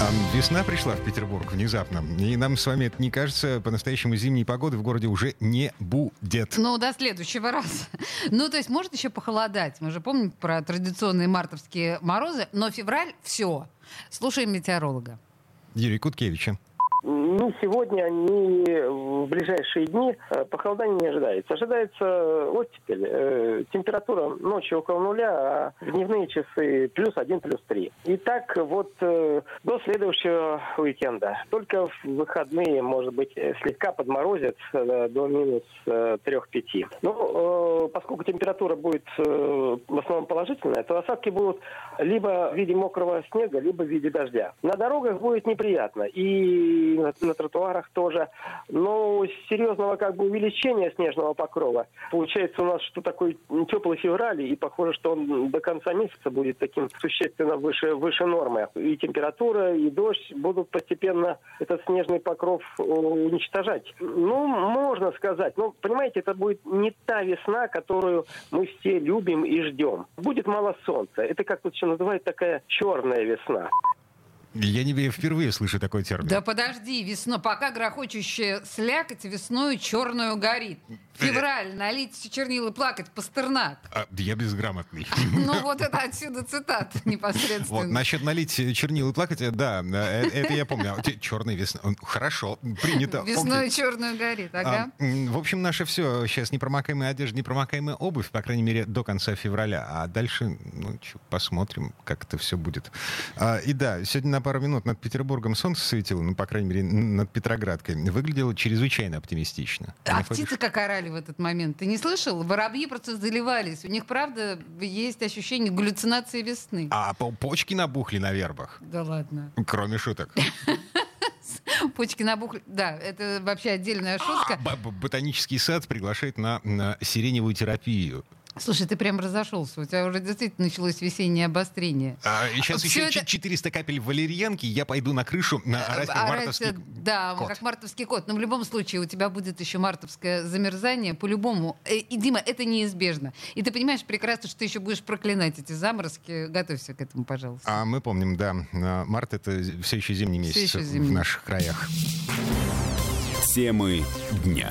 А, Весна пришла в Петербург внезапно. И нам с вами это не кажется, по-настоящему зимней погоды в городе уже не будет. Ну, до следующего раза. Ну, то есть может еще похолодать. Мы же помним про традиционные мартовские морозы, но февраль — все. Слушаем метеоролога. Юрий Куткевича. Ну, сегодня, ни в ближайшие дни э, похолодания не ожидается. Ожидается оттепель. Э, Температура ночью около нуля, а в дневные часы плюс один, плюс три. И так вот э, до следующего уикенда. Только в выходные, может быть, э, слегка подморозит э, до минус э, трех-пяти. Ну, э, поскольку температура будет э, в основном положительная, то осадки будут либо в виде мокрого снега, либо в виде дождя. На дорогах будет неприятно. И на, тротуарах тоже. Но серьезного как бы увеличения снежного покрова. Получается у нас, что такой теплый февраль, и похоже, что он до конца месяца будет таким существенно выше, выше нормы. И температура, и дождь будут постепенно этот снежный покров уничтожать. Ну, можно сказать. Но, понимаете, это будет не та весна, которую мы все любим и ждем. Будет мало солнца. Это, как тут еще называют, такая черная весна. Я не впервые слышу такой термин. Да подожди, весна, пока грохочущая слякоть весною черную горит. Февраль, налить чернила, плакать, Пастернак. А, я безграмотный. Ну вот это отсюда цитат непосредственно. Вот, насчет налить чернил и плакать, э, да, э, это я помню. Черная весна. Хорошо, принято. Весной черную горит, ага. А, м, в общем, наше все сейчас непромокаемая одежда, непромокаемая обувь, по крайней мере, до конца февраля. А дальше, ну, посмотрим, как это все будет. А, и да, сегодня на пару минут над Петербургом солнце светило, ну, по крайней мере, над Петроградкой. Выглядело чрезвычайно оптимистично. Ты А птицы как орали в этот момент? Ты не слышал? Воробьи просто заливались. У них, правда, есть ощущение галлюцинации весны. А по- почки набухли на вербах. Да ладно. Кроме шуток. Почки набухли. Да, это вообще отдельная шутка. Б- Ботанический сад приглашает на, на сиреневую терапию. Слушай, ты прям разошелся. У тебя уже действительно началось весеннее обострение. А, сейчас Всё еще это- 400 капель валерьянки, я пойду на крышу на орать как Орать, мартовский э, да, кот. как мартовский кот. Но в любом случае у тебя будет еще мартовское замерзание по-любому. Э, И, Дима, это неизбежно. И ты понимаешь прекрасно, что ты еще будешь проклинать эти заморозки. Готовься к этому, пожалуйста. А мы помним, да, март это все еще зимний месяц еще в зимний. наших краях. Темы дня.